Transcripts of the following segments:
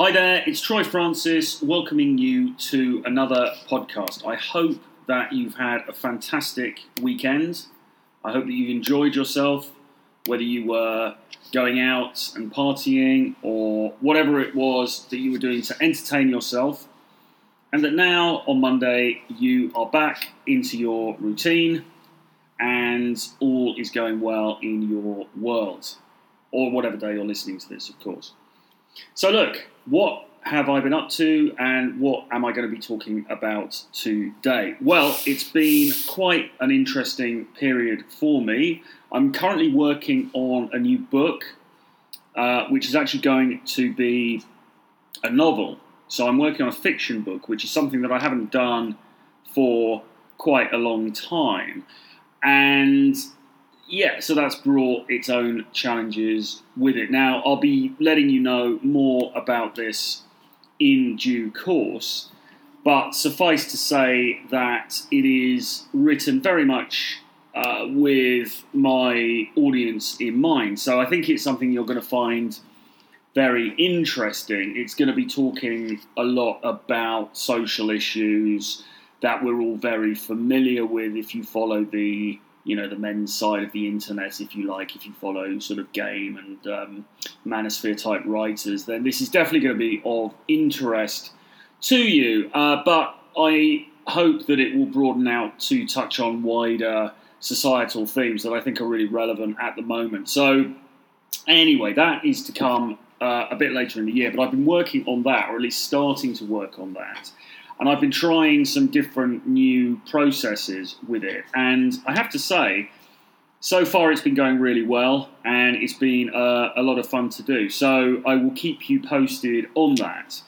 Hi there, it's Troy Francis welcoming you to another podcast. I hope that you've had a fantastic weekend. I hope that you've enjoyed yourself, whether you were going out and partying or whatever it was that you were doing to entertain yourself. And that now on Monday you are back into your routine and all is going well in your world, or whatever day you're listening to this, of course. So, look, what have I been up to and what am I going to be talking about today? Well, it's been quite an interesting period for me. I'm currently working on a new book, uh, which is actually going to be a novel. So, I'm working on a fiction book, which is something that I haven't done for quite a long time. And yeah, so that's brought its own challenges with it. Now, I'll be letting you know more about this in due course, but suffice to say that it is written very much uh, with my audience in mind. So I think it's something you're going to find very interesting. It's going to be talking a lot about social issues that we're all very familiar with if you follow the you know the men's side of the internet, if you like, if you follow sort of game and um, manosphere type writers, then this is definitely going to be of interest to you. Uh, but I hope that it will broaden out to touch on wider societal themes that I think are really relevant at the moment. So, anyway, that is to come uh, a bit later in the year. But I've been working on that, or at least starting to work on that and I've been trying some different new processes with it. And I have to say, so far it's been going really well, and it's been uh, a lot of fun to do. So I will keep you posted on that.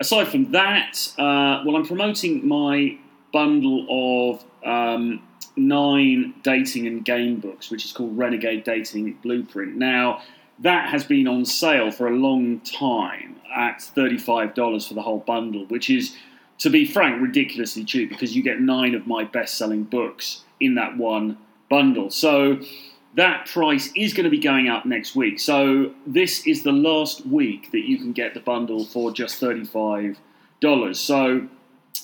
Aside from that, uh, well, I'm promoting my bundle of um, nine dating and game books, which is called Renegade Dating Blueprint. Now, that has been on sale for a long time at $35 for the whole bundle, which is to be frank, ridiculously cheap because you get nine of my best selling books in that one bundle. So that price is going to be going up next week. So this is the last week that you can get the bundle for just $35. So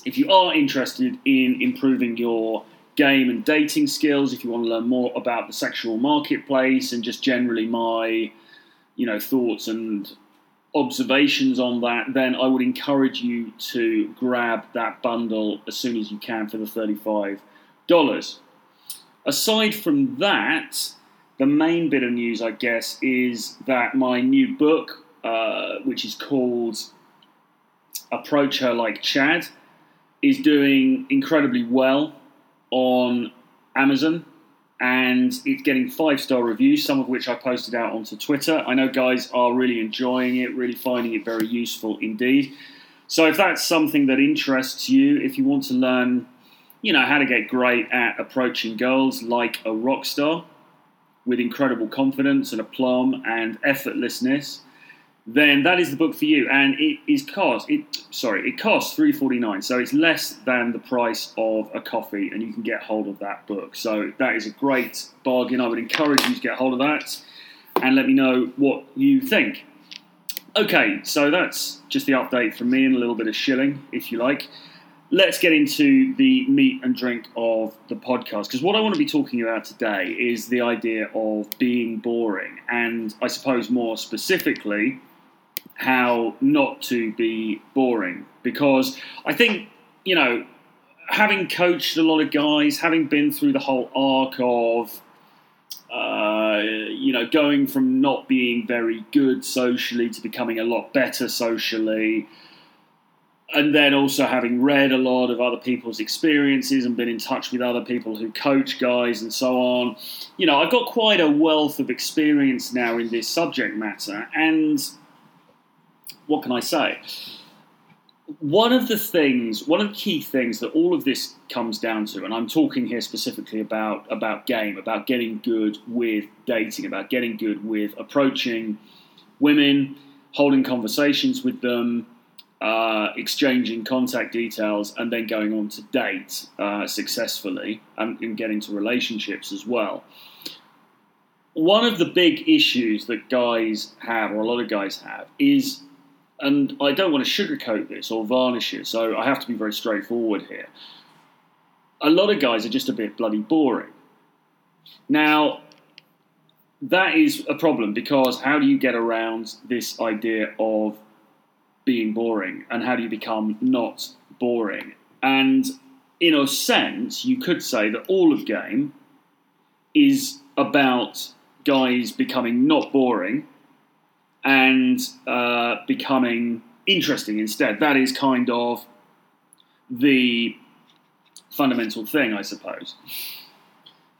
if you are interested in improving your game and dating skills, if you want to learn more about the sexual marketplace and just generally my you know thoughts and observations on that, then I would encourage you to grab that bundle as soon as you can for the $35. Aside from that, the main bit of news, I guess, is that my new book, uh, which is called Approach Her Like Chad, is doing incredibly well on Amazon and it's getting five star reviews, some of which I posted out onto Twitter. I know guys are really enjoying it, really finding it very useful indeed. So if that's something that interests you, if you want to learn, you know, how to get great at approaching girls like a rock star with incredible confidence and aplomb and effortlessness, then that is the book for you. And it is cost it sorry, it costs three forty nine, so it's less than the price of a coffee, and you can get hold of that book. So that is a great bargain. I would encourage you to get hold of that and let me know what you think. Okay, so that's just the update from me and a little bit of shilling, if you like. Let's get into the meat and drink of the podcast because what I want to be talking about today is the idea of being boring, and I suppose more specifically, how not to be boring. Because I think, you know, having coached a lot of guys, having been through the whole arc of, uh, you know, going from not being very good socially to becoming a lot better socially, and then also having read a lot of other people's experiences and been in touch with other people who coach guys and so on, you know, I've got quite a wealth of experience now in this subject matter. And what can I say? One of the things, one of the key things that all of this comes down to, and I'm talking here specifically about about game, about getting good with dating, about getting good with approaching women, holding conversations with them, uh, exchanging contact details, and then going on to date uh, successfully and, and get into relationships as well. One of the big issues that guys have, or a lot of guys have, is and I don't want to sugarcoat this or varnish it, so I have to be very straightforward here. A lot of guys are just a bit bloody boring. Now, that is a problem because how do you get around this idea of being boring and how do you become not boring? And in a sense, you could say that all of game is about guys becoming not boring and uh, becoming interesting instead. That is kind of the fundamental thing, I suppose.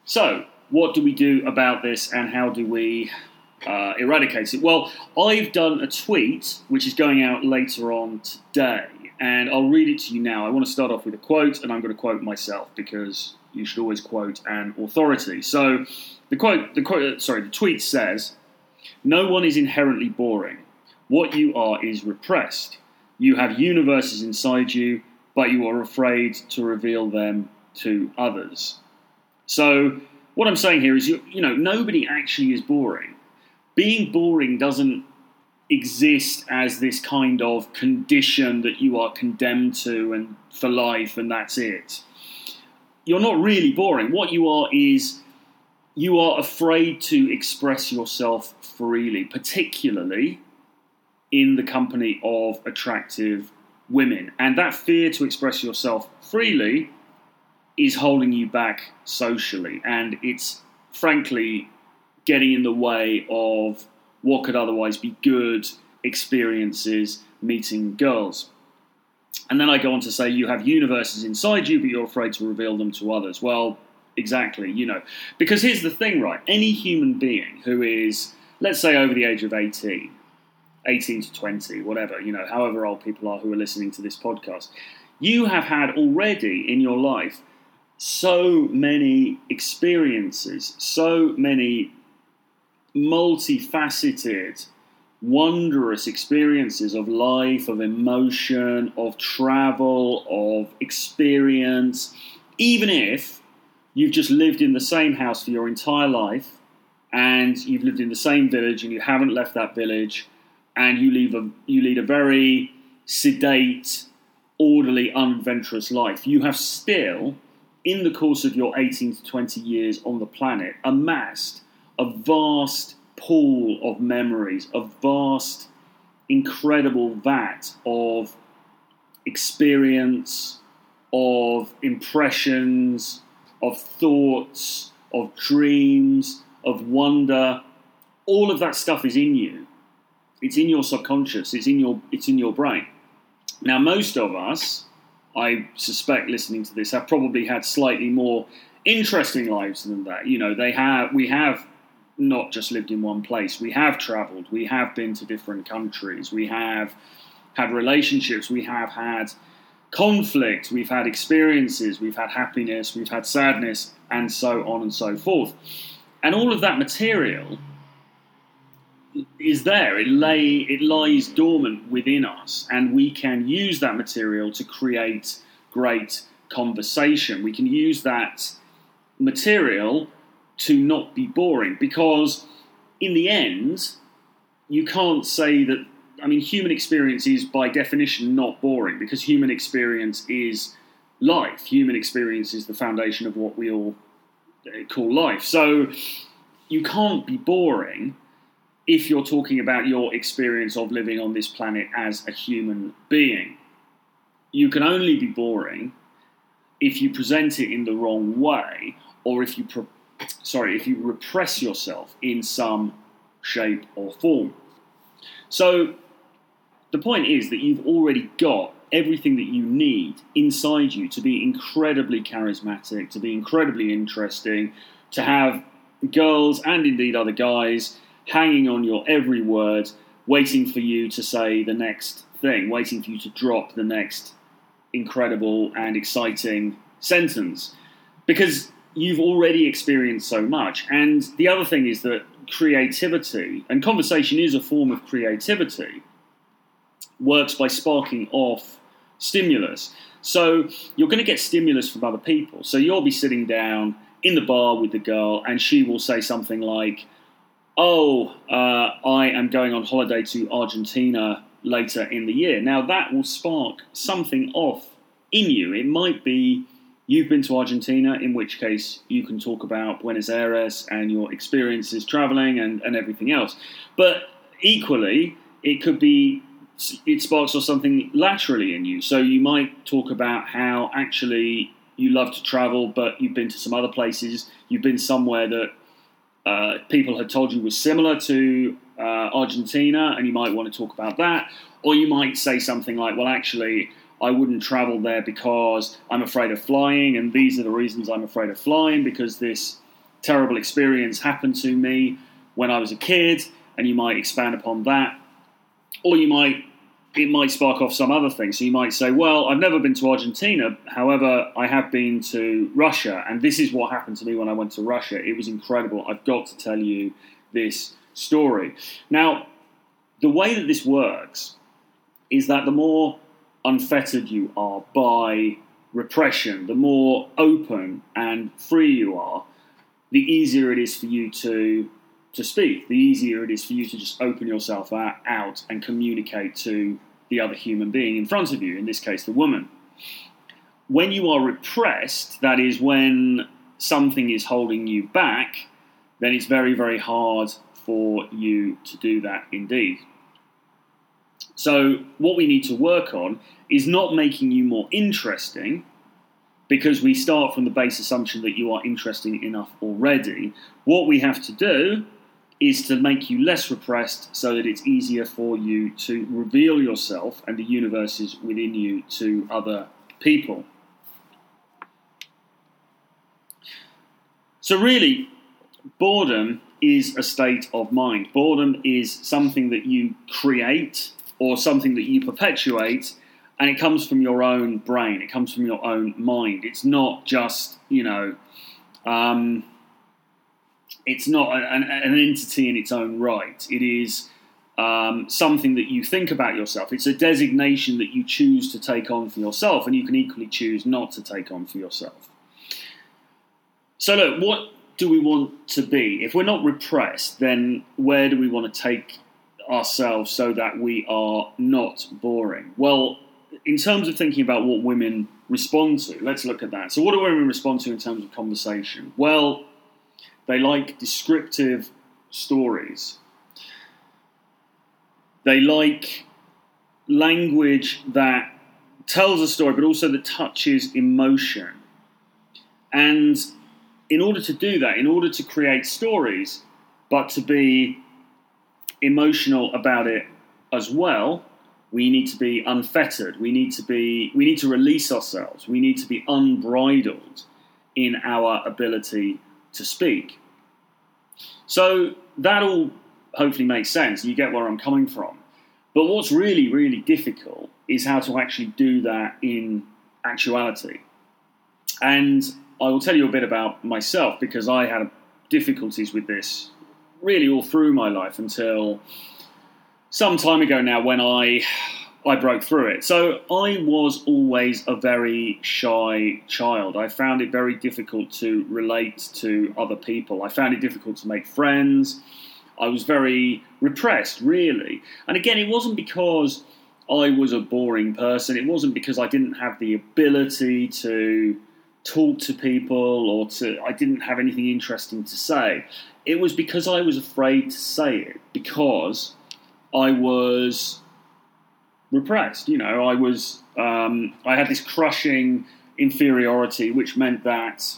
So, what do we do about this and how do we uh, eradicate it? Well, I've done a tweet which is going out later on today, and I'll read it to you now. I want to start off with a quote, and I'm going to quote myself because you should always quote an authority. So, the quote, the quote, sorry, the tweet says, "No one is inherently boring. What you are is repressed. You have universes inside you, but you are afraid to reveal them to others." So, what I'm saying here is, you, you know, nobody actually is boring. Being boring doesn't exist as this kind of condition that you are condemned to and for life, and that's it. You're not really boring. What you are is you are afraid to express yourself freely, particularly in the company of attractive women. And that fear to express yourself freely is holding you back socially, and it's frankly getting in the way of what could otherwise be good experiences meeting girls. And then I go on to say you have universes inside you, but you're afraid to reveal them to others. Well, exactly, you know. Because here's the thing, right? Any human being who is, let's say, over the age of 18, 18 to 20, whatever, you know, however old people are who are listening to this podcast, you have had already in your life so many experiences, so many multifaceted, wondrous experiences of life, of emotion, of travel, of experience, even if you've just lived in the same house for your entire life and you've lived in the same village and you haven't left that village and you leave a you lead a very sedate orderly unadventurous life. You have still in the course of your 18 to 20 years on the planet, amassed a vast pool of memories, a vast, incredible vat of experience, of impressions, of thoughts, of dreams, of wonder. All of that stuff is in you. It's in your subconscious. It's in your. It's in your brain. Now, most of us I suspect listening to this have probably had slightly more interesting lives than that. You know, they have we have not just lived in one place. We have travelled. We have been to different countries. We have had relationships. We have had conflict. We've had experiences. We've had happiness. We've had sadness, and so on and so forth. And all of that material is there. It lay it lies dormant within us, and we can use that material to create great conversation. We can use that material to not be boring because in the end you can't say that I mean human experience is by definition not boring because human experience is life. Human experience is the foundation of what we all uh, call life. So you can't be boring if you're talking about your experience of living on this planet as a human being. You can only be boring if you present it in the wrong way or if you pro- sorry, if you repress yourself in some shape or form. So the point is that you've already got everything that you need inside you to be incredibly charismatic, to be incredibly interesting, to have girls and indeed other guys hanging on your every word, waiting for you to say the next thing, waiting for you to drop the next incredible and exciting sentence. Because you've already experienced so much. And the other thing is that creativity, and conversation is a form of creativity, works by sparking off stimulus. So you're going to get stimulus from other people. So you'll be sitting down in the bar with the girl, and she will say something like, oh, uh, I am going on holiday to Argentina later in the year. Now, that will spark something off in you. It might be you've been to Argentina, in which case you can talk about Buenos Aires and your experiences traveling and, and everything else. But equally, it could be it sparks off something laterally in you. So you might talk about how actually you love to travel, but you've been to some other places. You've been somewhere that uh, people had told you was similar to uh, Argentina, and you might want to talk about that. Or you might say something like, well, actually, I wouldn't travel there because I'm afraid of flying, and these are the reasons I'm afraid of flying because this terrible experience happened to me when I was a kid, and you might expand upon that. Or you might it might spark off some other thing. So you might say, well, I've never been to Argentina. However, I have been to Russia. And this is what happened to me when I went to Russia. It was incredible. I've got to tell you this story. Now, the way that this works is that the more unfettered you are by repression, the more open and free you are, the easier it is for you to to speak, the easier it is for you to just open yourself out and communicate to the other human being in front of you, in this case, the woman. When you are repressed, that is, when something is holding you back, then it's very, very hard for you to do that indeed. So, what we need to work on is not making you more interesting, because we start from the base assumption that you are interesting enough already. What we have to do is to make you less repressed so that it's easier for you to reveal yourself and the universes within you to other people. So, really, boredom is a state of mind. Boredom is something that you create or something that you perpetuate, and it comes from your own brain, it comes from your own mind. It's not just, you know, um, it's not an, an, entity in its own right. It is um, something that you think about yourself. It's a designation that you choose to take on for yourself, and you can equally choose not to take on for yourself. So, look, what do we want to be? If we're not repressed, then where do we want to take ourselves so that we are not boring? Well, in terms of thinking about what women respond to, let's look at that. So, what do women respond to in terms of conversation? Well, they like descriptive stories. They like language that tells a story, but also that touches emotion. And in order to do that, in order to create stories, but to be emotional about it as well, we need to be unfettered. We need to be we need to release ourselves. We need to be unbridled in our ability to speak. So that all hopefully makes sense. You get where I'm coming from. But what's really, really difficult is how to actually do that in actuality. And I will tell you a bit about myself because I had difficulties with this really all through my life until some time ago now when I I broke through it. So I was always a very shy child. I found it very difficult to relate to other people. I found it difficult to make friends. I was very repressed, really. And again, it wasn't because I was a boring person. It wasn't because I didn't have the ability to talk to people or to I didn't have anything interesting to say. It was because I was afraid to say it because I was repressed. You know, I was um, I had this crushing inferiority, which meant that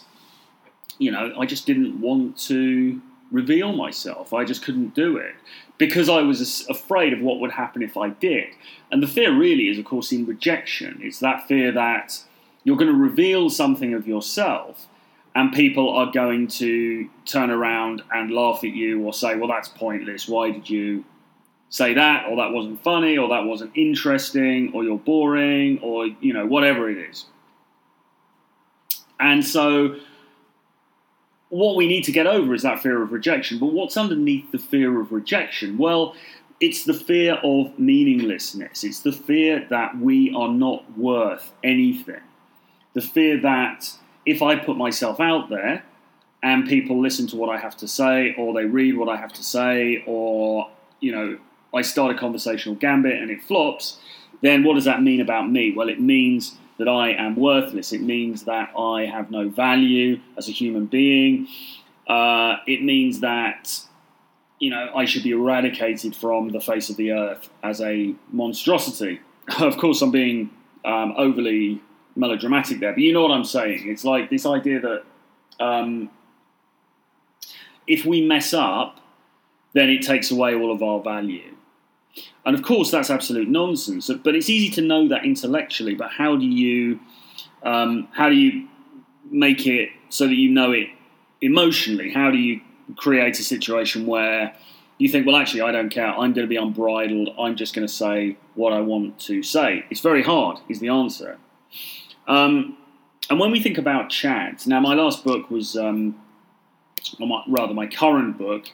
you know I just didn't want to reveal myself. I just couldn't do it because I was afraid of what would happen if I did. And the fear really is, of course, in rejection. It's that fear that you're going to reveal something of yourself. And people are going to turn around and laugh at you or say, well, that's pointless. Why did you say that, or that wasn't funny, or that wasn't interesting, or you're boring, or you know whatever it is. And so, what we need to get over is that fear of rejection. But what's underneath the fear of rejection? Well, it's the fear of meaninglessness. It's the fear that we are not worth anything. The fear that if I put myself out there and people listen to what I have to say, or they read what I have to say, or you know I start a conversational gambit and it flops, then what does that mean about me? Well, it means that I am worthless. It means that I have no value as a human being. Uh, it means that you know I should be eradicated from the face of the earth as a monstrosity. of course, I'm being um, overly melodramatic there, but you know what I'm saying. It's like this idea that um, if we mess up, then it takes away all of our value. And of course, that's absolute nonsense. But it's easy to know that intellectually. But how do you um, how do you make it so that you know it emotionally? How do you create a situation where you think, well, actually, I don't care. I'm going to be unbridled. I'm just going to say what I want to say. It's very hard. Is the answer. Um, and when we think about Chads, now my last book was, um, or my, rather, my current book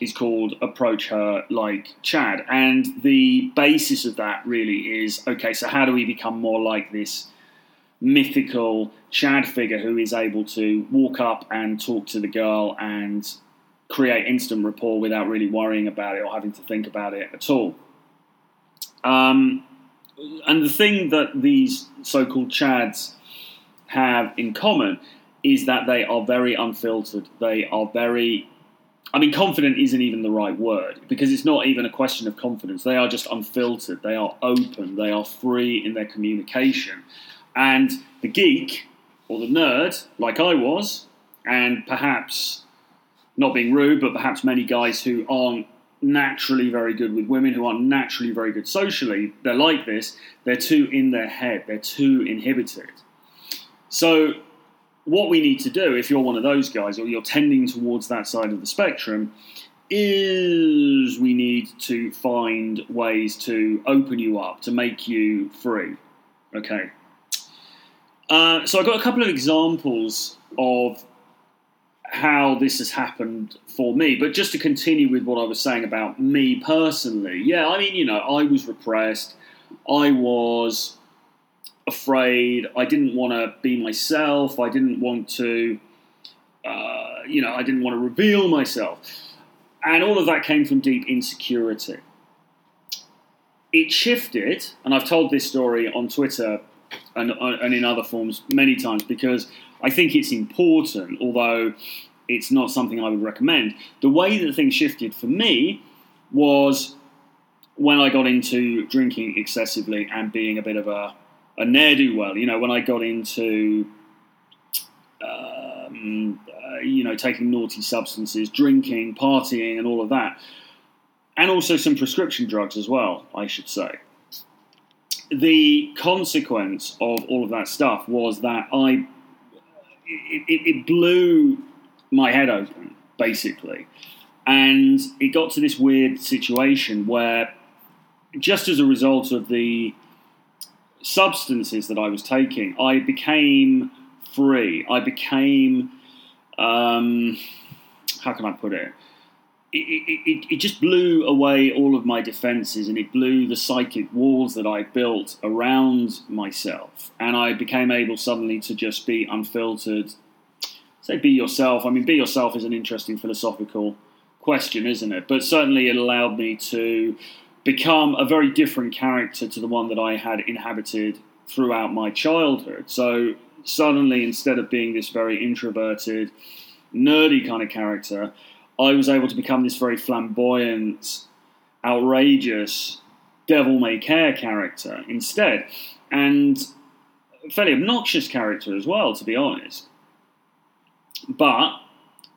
is called Approach Her Like Chad. And the basis of that really is okay, so how do we become more like this mythical Chad figure who is able to walk up and talk to the girl and create instant rapport without really worrying about it or having to think about it at all? Um, and the thing that these so called Chads have in common is that they are very unfiltered, they are very I mean, confident isn't even the right word because it's not even a question of confidence. They are just unfiltered. They are open. They are free in their communication. And the geek or the nerd, like I was, and perhaps not being rude, but perhaps many guys who aren't naturally very good with women, who aren't naturally very good socially, they're like this. They're too in their head. They're too inhibited. So what we need to do, if you're one of those guys or you're tending towards that side of the spectrum, is we need to find ways to open you up, to make you free. Okay. Uh, so I've got a couple of examples of how this has happened for me. But just to continue with what I was saying about me personally, yeah, I mean, you know, I was repressed. I was afraid. I didn't want to be myself. I didn't want to, uh, you know, I didn't want to reveal myself. And all of that came from deep insecurity. It shifted, and I've told this story on Twitter and, uh, and in other forms many times because I think it's important, although it's not something I would recommend. The way that things shifted for me was when I got into drinking excessively and being a bit of a a ne'er do well. You know, when I got into, um, uh, you know, taking naughty substances, drinking, partying, and all of that, and also some prescription drugs as well, I should say. The consequence of all of that stuff was that I, it, it, it blew my head open, basically. And it got to this weird situation where, just as a result of the substances that I was taking, I became free. I became, um, how can I put it? It, it, it, just blew away all of my defenses and it blew the psychic walls that I built around myself. And I became able suddenly to just be unfiltered. Say, be yourself. I mean, be yourself is an interesting philosophical question, isn't it? But certainly it allowed me to become a very different character to the one that I had inhabited throughout my childhood. So suddenly, instead of being this very introverted, nerdy kind of character, I was able to become this very flamboyant, outrageous, devil may care character instead. And fairly obnoxious character as well, to be honest. But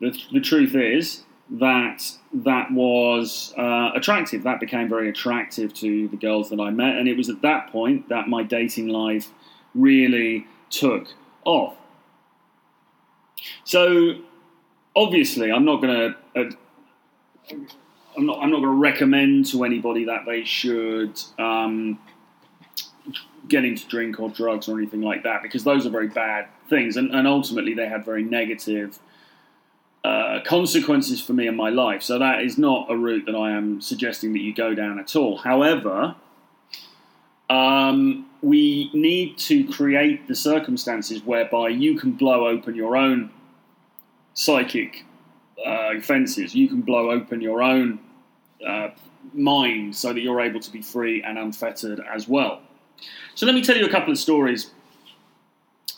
the, the truth is, that that was uh, attractive. That became very attractive to the girls that I met, and it was at that point that my dating life really took off. So, obviously, I'm not going to. Uh, I'm not. I'm not going to recommend to anybody that they should um, get into drink or drugs or anything like that because those are very bad things, and, and ultimately they had very negative uh, consequences for me in my life. So that is not a route that I am suggesting that you go down at all. However, um, we need to create the circumstances whereby you can blow open your own psychic uh, fences. You can blow open your own uh, mind so that you're able to be free and unfettered as well. So let me tell you a couple of stories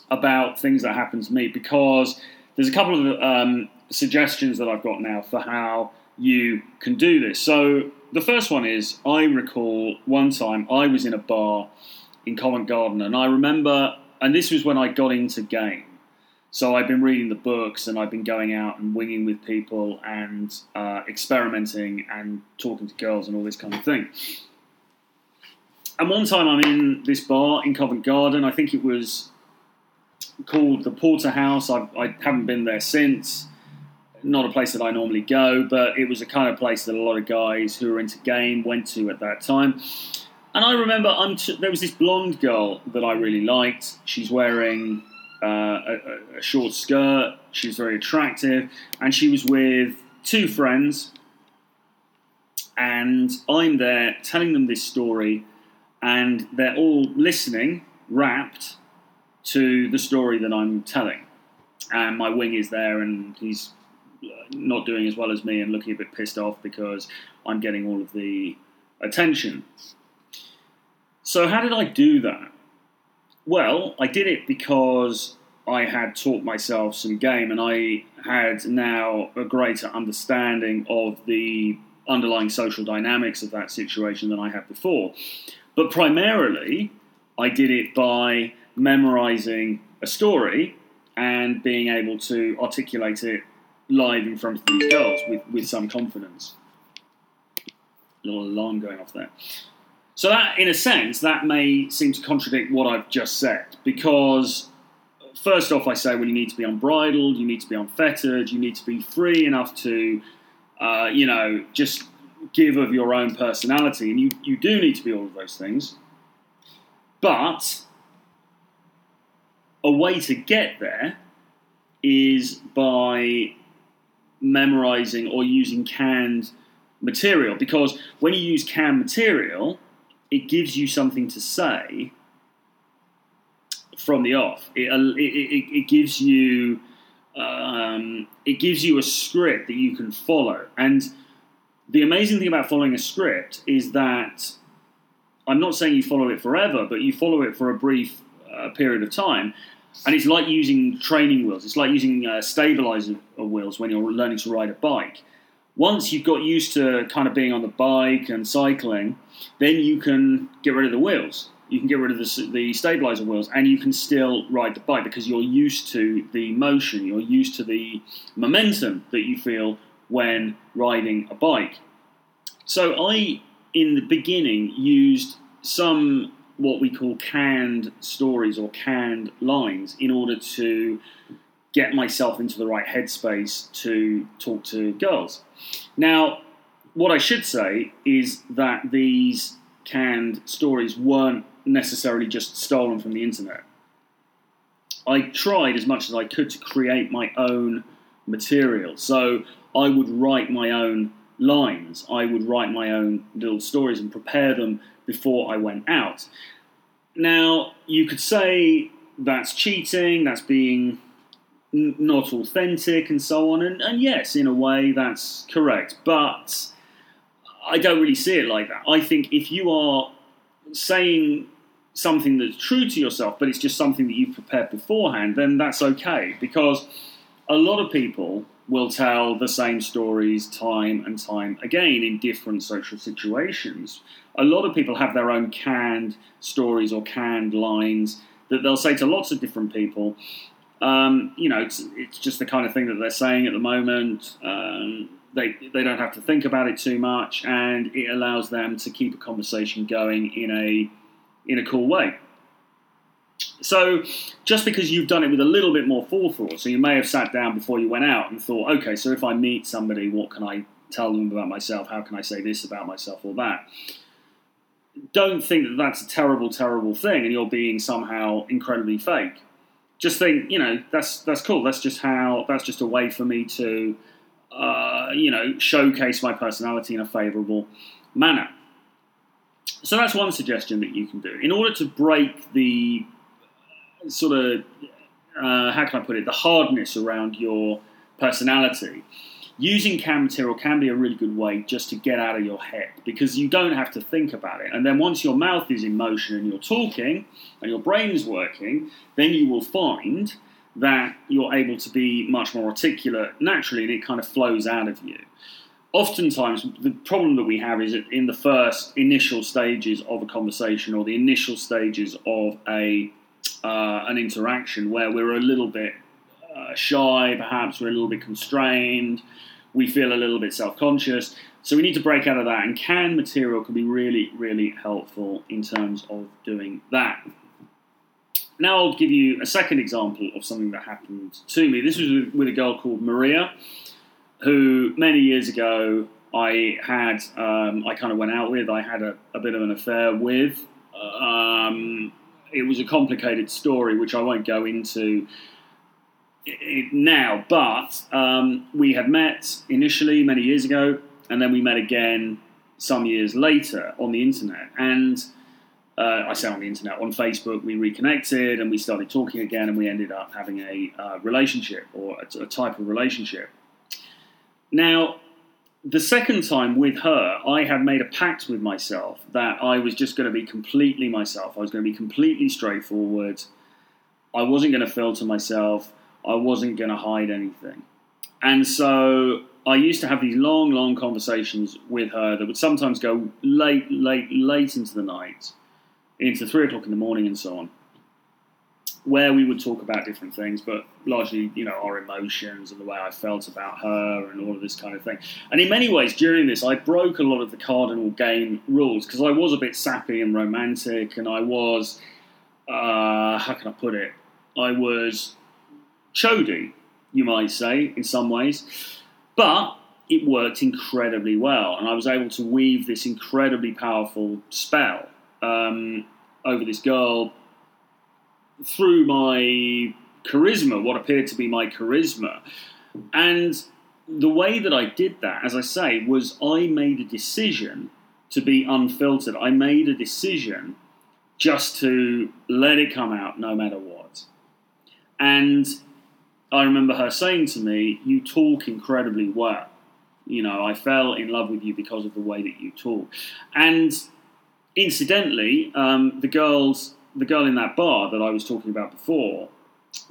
about things that happened to me because there's a couple of um, suggestions that I've got now for how you can do this. So the first one is I recall one time I was in a bar in Covent Garden and I remember, and this was when I got into game. So I've been reading the books and I've been going out and winging with people and uh, experimenting and talking to girls and all this kind of thing. And one time I'm in this bar in Covent Garden. I think it was called the Porterhouse. I, I haven't been there since. Not a place that I normally go, but it was a kind of place that a lot of guys who were into game went to at that time. And I remember there was this blonde girl that I really liked. She's wearing uh, a, a, short skirt. She was very attractive, and she was with two friends. And I'm there telling them this story, and they're all listening, rapt to the story that I'm telling. And my wing is there, and he's not doing as well as me and looking a bit pissed off because I'm getting all of the attention. So, how did I do that? Well, I did it because I had taught myself some game and I had now a greater understanding of the underlying social dynamics of that situation than I had before. But primarily, I did it by memorizing a story and being able to articulate it live in front of these girls with, with some confidence. A little alarm going off there. So that, in a sense, that may seem to contradict what I've just said, because first off, I say, well, you need to be unbridled, you need to be unfettered, you need to be free enough to, uh, you know, just give of your own personality, and you, you do need to be all of those things. But a way to get there is by memorizing or using canned material because when you use canned material, it gives you something to say from the off. It, it, it, it gives you um, it gives you a script that you can follow. And the amazing thing about following a script is that I'm not saying you follow it forever, but you follow it for a brief uh, period of time. And it's like using training wheels. It's like using uh, stabilizer wheels when you're learning to ride a bike. Once you've got used to kind of being on the bike and cycling, then you can get rid of the wheels. You can get rid of the, the stabilizer wheels and you can still ride the bike because you're used to the motion, you're used to the momentum that you feel when riding a bike. So I, in the beginning, used some what we call canned stories or canned lines in order to get myself into the right headspace to talk to girls. Now, what I should say is that these canned stories weren't necessarily just stolen from the internet. I tried as much as I could to create my own material. So I would write my own lines, I would write my own little stories and prepare them before I went out. Now, you could say that's cheating, that's being n- not authentic, and so on. And, and yes, in a way, that's correct. But I don't really see it like that. I think if you are saying something that's true to yourself, but it's just something that you've prepared beforehand, then that's okay. Because a lot of people will tell the same stories time and time again in different social situations. A lot of people have their own canned stories or canned lines that they'll say to lots of different people. Um, you know, it's, it's, just the kind of thing that they're saying at the moment. Um, they, they don't have to think about it too much, and it allows them to keep a conversation going in a in a cool way. So, just because you've done it with a little bit more forethought, so you may have sat down before you went out and thought, okay, so if I meet somebody, what can I tell them about myself? How can I say this about myself or that? Don't think that that's a terrible, terrible thing and you're being somehow incredibly fake. Just think, you know, that's that's cool. That's just how. That's just a way for me to, uh, you know, showcase my personality in a favourable manner. So that's one suggestion that you can do. In order to break the sort of uh, how can I put it the hardness around your personality. using canned material can be a really good way just to get out of your head because you don't have to think about it. And then once your mouth is in motion and you're talking and your brain is working, then you will find that you're able to be much more articulate naturally and it kind of flows out of you. Oftentimes, the problem that we have is that in the first initial stages of a conversation or the initial stages of a uh, an interaction where we're a little bit uh, shy, perhaps we're a little bit constrained, we feel a little bit self conscious. So we need to break out of that, and canned material can be really, really helpful in terms of doing that. Now I'll give you a second example of something that happened to me. This was with, with a girl called Maria, who many years ago I had, um, I kind of went out with, I had a, a bit of an affair with. Um, it was a complicated story, which I won't go into now, but um, we had met initially many years ago, and then we met again some years later on the internet. And uh, I say on the internet, on Facebook, we reconnected and we started talking again, and we ended up having a uh, relationship or a, a type of relationship. Now, the second time with her, I had made a pact with myself that I was just going to be completely myself. I was going to be completely straightforward. I wasn't going to filter myself. I wasn't going to hide anything. And so I used to have these long, long conversations with her that would sometimes go late, late, late into the night, into three o'clock in the morning, and so on where we would talk about different things, but largely, you know, our emotions and the way I felt about her and all of this kind of thing. And in many ways, during this, I broke a lot of the cardinal game rules because I was a bit sappy and romantic, and I was, uh, how can I put it? I was chody, you might say, in some ways. But it worked incredibly well, and I was able to weave this incredibly powerful spell um, over this girl through my charisma, what appeared to be my charisma. And the way that I did that, as I say, was I made a decision to be unfiltered. I made a decision just to let it come out no matter what. And I remember her saying to me, You talk incredibly well. You know, I fell in love with you because of the way that you talk. And incidentally, um, the girls the girl in that bar that I was talking about before,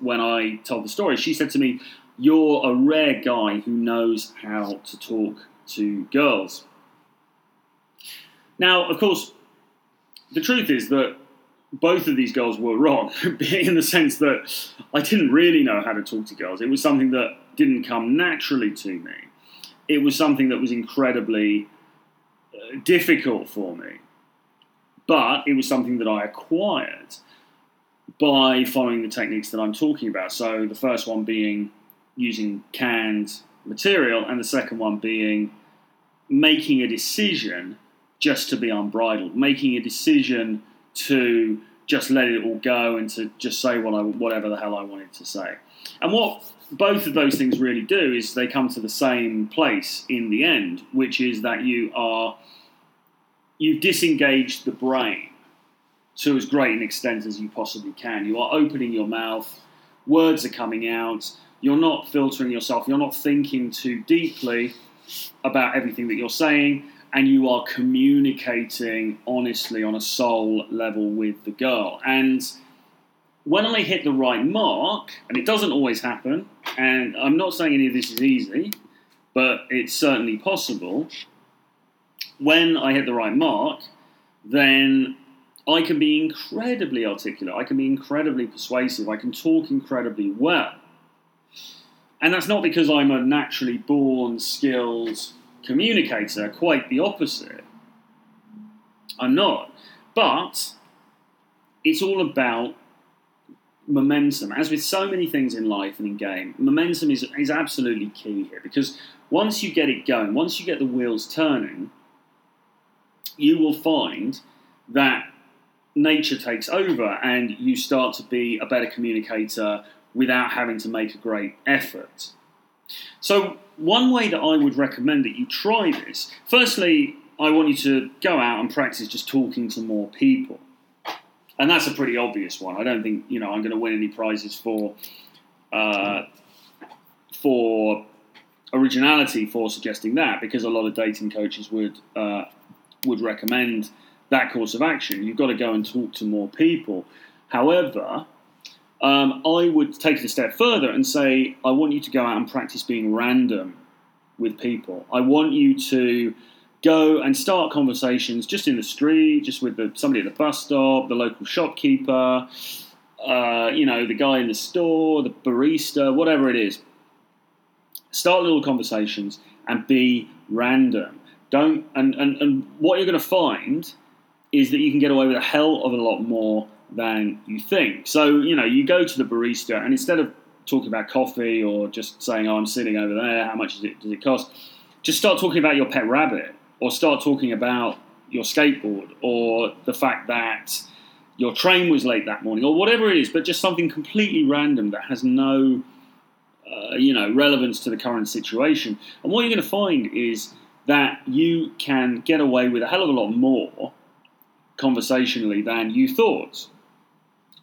when I told the story, she said to me, You're a rare guy who knows how to talk to girls. Now, of course, the truth is that both of these girls were wrong in the sense that I didn't really know how to talk to girls. It was something that didn't come naturally to me. It was something that was incredibly uh, difficult for me. But it was something that I acquired by following the techniques that I'm talking about. So the first one being using canned material, and the second one being making a decision just to be unbridled, making a decision to just let it all go and to just say what I, whatever the hell I wanted to say. And what both of those things really do is they come to the same place in the end, which is that you are you've disengaged the brain to as great an extent as you possibly can. You are opening your mouth, words are coming out, you're not filtering yourself, you're not thinking too deeply about everything that you're saying, and you are communicating honestly on a soul level with the girl. And when I hit the right mark, and it doesn't always happen, and I'm not saying any of this is easy, but it's certainly possible when I hit the right mark, then I can be incredibly articulate. I can be incredibly persuasive. I can talk incredibly well. And that's not because I'm a naturally born, skilled communicator, quite the opposite. I'm not. But it's all about momentum. As with so many things in life and in game, momentum is, is absolutely key here because once you get it going, once you get the wheels turning, you will find that nature takes over and you start to be a better communicator without having to make a great effort. So, one way that I would recommend that you try this, firstly, I want you to go out and practice just talking to more people. And that's a pretty obvious one. I don't think, you know, I'm going to win any prizes for uh, for originality for suggesting that because a lot of dating coaches would uh, would recommend that course of action. You've got to go and talk to more people. However, um, I would take it a step further and say I want you to go out and practice being random with people. I want you to go and start conversations just in the street, just with the, somebody at the bus stop, the local shopkeeper, uh, you know, the guy in the store, the barista, whatever it is. Start little conversations and be random. Don't and, and, and what you're going to find is that you can get away with a hell of a lot more than you think. So you know, you go to the barista and instead of talking about coffee or just saying, "Oh, I'm sitting over there. How much it, does it cost?" Just start talking about your pet rabbit, or start talking about your skateboard, or the fact that your train was late that morning, or whatever it is. But just something completely random that has no, uh, you know, relevance to the current situation. And what you're going to find is that you can get away with a hell of a lot more conversationally than you thought.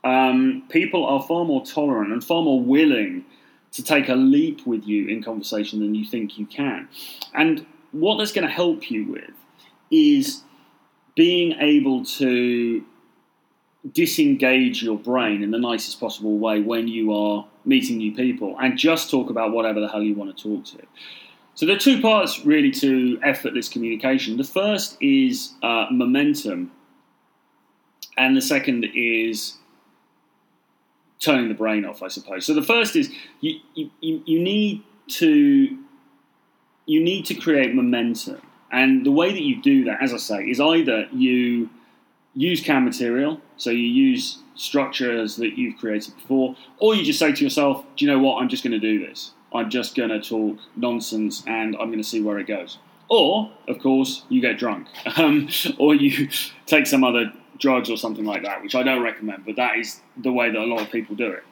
Um, people are far more tolerant and far more willing to take a leap with you in conversation than you think you can. And what that's going to help you with is being able to disengage your brain in the nicest possible way when you are meeting new people and just talk about whatever the hell you want to talk to. So there are two parts really to effortless communication. The first is uh, momentum, and the second is turning the brain off, I suppose. So the first is you, you, you need to you need to create momentum, and the way that you do that, as I say, is either you use canned material, so you use structures that you've created before, or you just say to yourself, "Do you know what? I'm just going to do this." I'm just going to talk nonsense and I'm going to see where it goes. Or, of course, you get drunk, um, or you take some other drugs or something like that, which I don't recommend, but that is the way that a lot of people do it.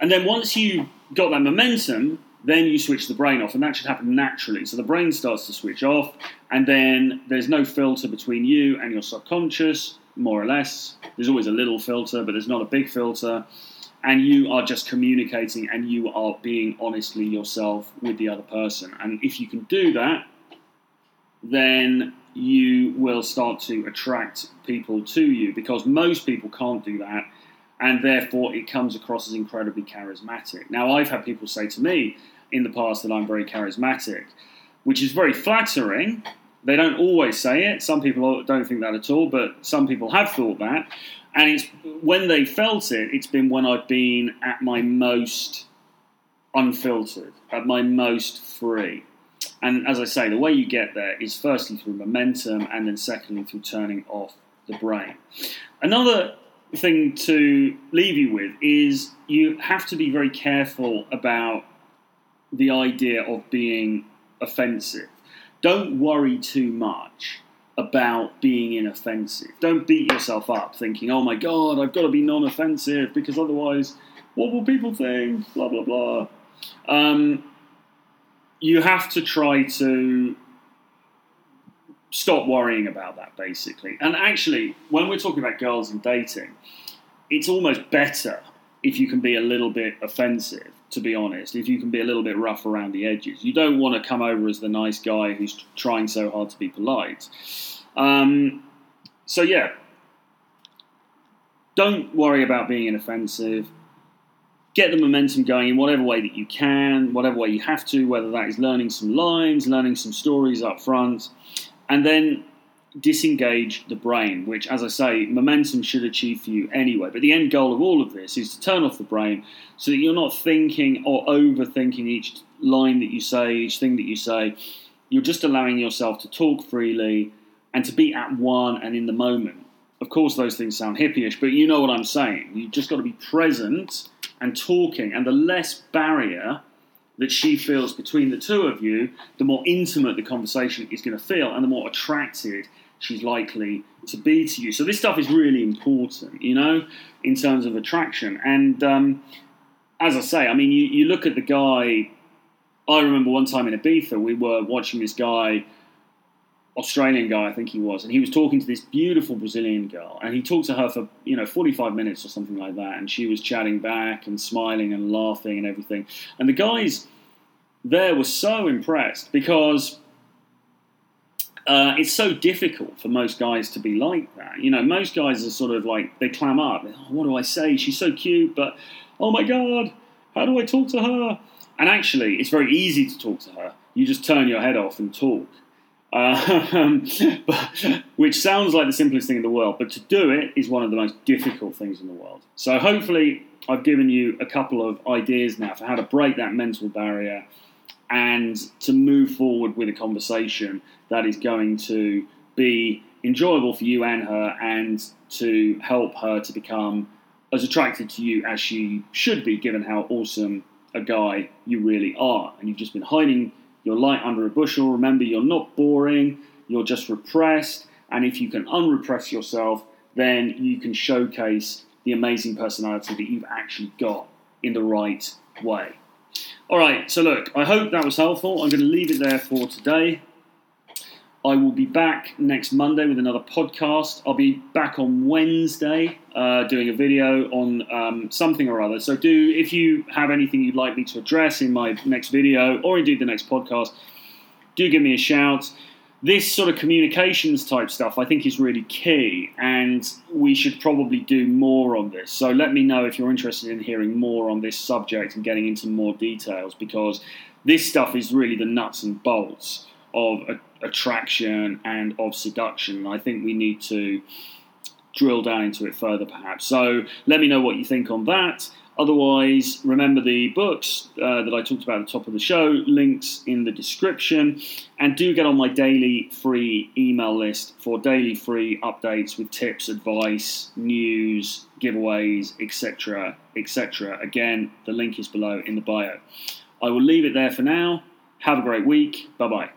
And then once you got that momentum, then you switch the brain off, and that should happen naturally. So the brain starts to switch off, and then there's no filter between you and your subconscious, more or less. There's always a little filter, but there's not a big filter and you are just communicating and you are being honestly yourself with the other person. And if you can do that, then you will start to attract people to you because most people can't do that and therefore it comes across as incredibly charismatic. Now, I've had people say to me in the past that I'm very charismatic, which is very flattering. They don't always say it. Some people don't think that at all, but some people have thought that. And it's when they felt it, it's been when I've been at my most unfiltered, at my most free. And as I say, the way you get there is firstly through momentum, and then secondly through turning off the brain. Another thing to leave you with is you have to be very careful about the idea of being offensive. Don't worry too much about being inoffensive. Don't beat yourself up thinking, oh my god, I've got to be non offensive because otherwise, what will people think? Blah, blah, blah. Um, you have to try to stop worrying about that basically. And actually, when we're talking about girls and dating, it's almost better if you can be a little bit offensive, to be honest, if you can be a little bit rough around the edges. You don't want to come over as the nice guy who's trying so hard to be polite. Um, so, yeah, don't worry about being inoffensive. Get the momentum going in whatever way that you can, whatever way you have to, whether that is learning some lines, learning some stories up front, and then disengage the brain, which, as I say, momentum should achieve for you anyway. But the end goal of all of this is to turn off the brain so that you're not thinking or overthinking each line that you say, each thing that you say. You're just allowing yourself to talk freely and to be at one and in the moment. Of course, those things sound hippyish, but you know what I'm saying. You've just got to be present and talking, and the less barrier that she feels between the two of you, the more intimate the conversation is going to feel, and the more attracted she's likely to be to you. So this stuff is really important, you know, in terms of attraction. And um, as I say, I mean, you, you look at the guy. I remember one time in Ibiza, we were watching this guy. Australian guy, I think he was, and he was talking to this beautiful Brazilian girl, and he talked to her for you know 45 minutes or something like that, and she was chatting back and smiling and laughing and everything, and the guy's there were so impressed because uh, it's so difficult for most guys to be like that. You know, most guys are sort of like they clam up. Oh, what do I say? She's so cute, but oh my god, how do I talk to her? And actually, it's very easy to talk to her. You just turn your head off and talk. Um, but, which sounds like the simplest thing in the world, but to do it is one of the most difficult things in the world. So, hopefully, I've given you a couple of ideas now for how to break that mental barrier and to move forward with a conversation that is going to be enjoyable for you and her and to help her to become as attracted to you as she should be, given how awesome a guy you really are. And you've just been hiding your light under a bushel. Remember, you're not boring, you're just repressed. And if you can unrepress yourself, then you can showcase the amazing personality that you've actually got in the right way. All right, so look, I hope that was helpful. I'm going to leave it there for today. I will be back next Monday with another podcast. I'll be back on Wednesday uh, doing a video on um, something or other. So, do if you have anything you'd like me to address in my next video or indeed the next podcast, do give me a shout. This sort of communications type stuff I think is really key, and we should probably do more on this. So, let me know if you're interested in hearing more on this subject and getting into more details because this stuff is really the nuts and bolts of attraction and of seduction. I think we need to drill down into it further, perhaps. So let me know what you think on that. Otherwise, remember the books uh, that I talked about at the top of the show, links in the description, and do get on my daily free email list for daily free updates with tips, advice, news, giveaways, etc. etc. Again, the link is below in the bio. I will leave it there for now. Have a great week. Bye bye.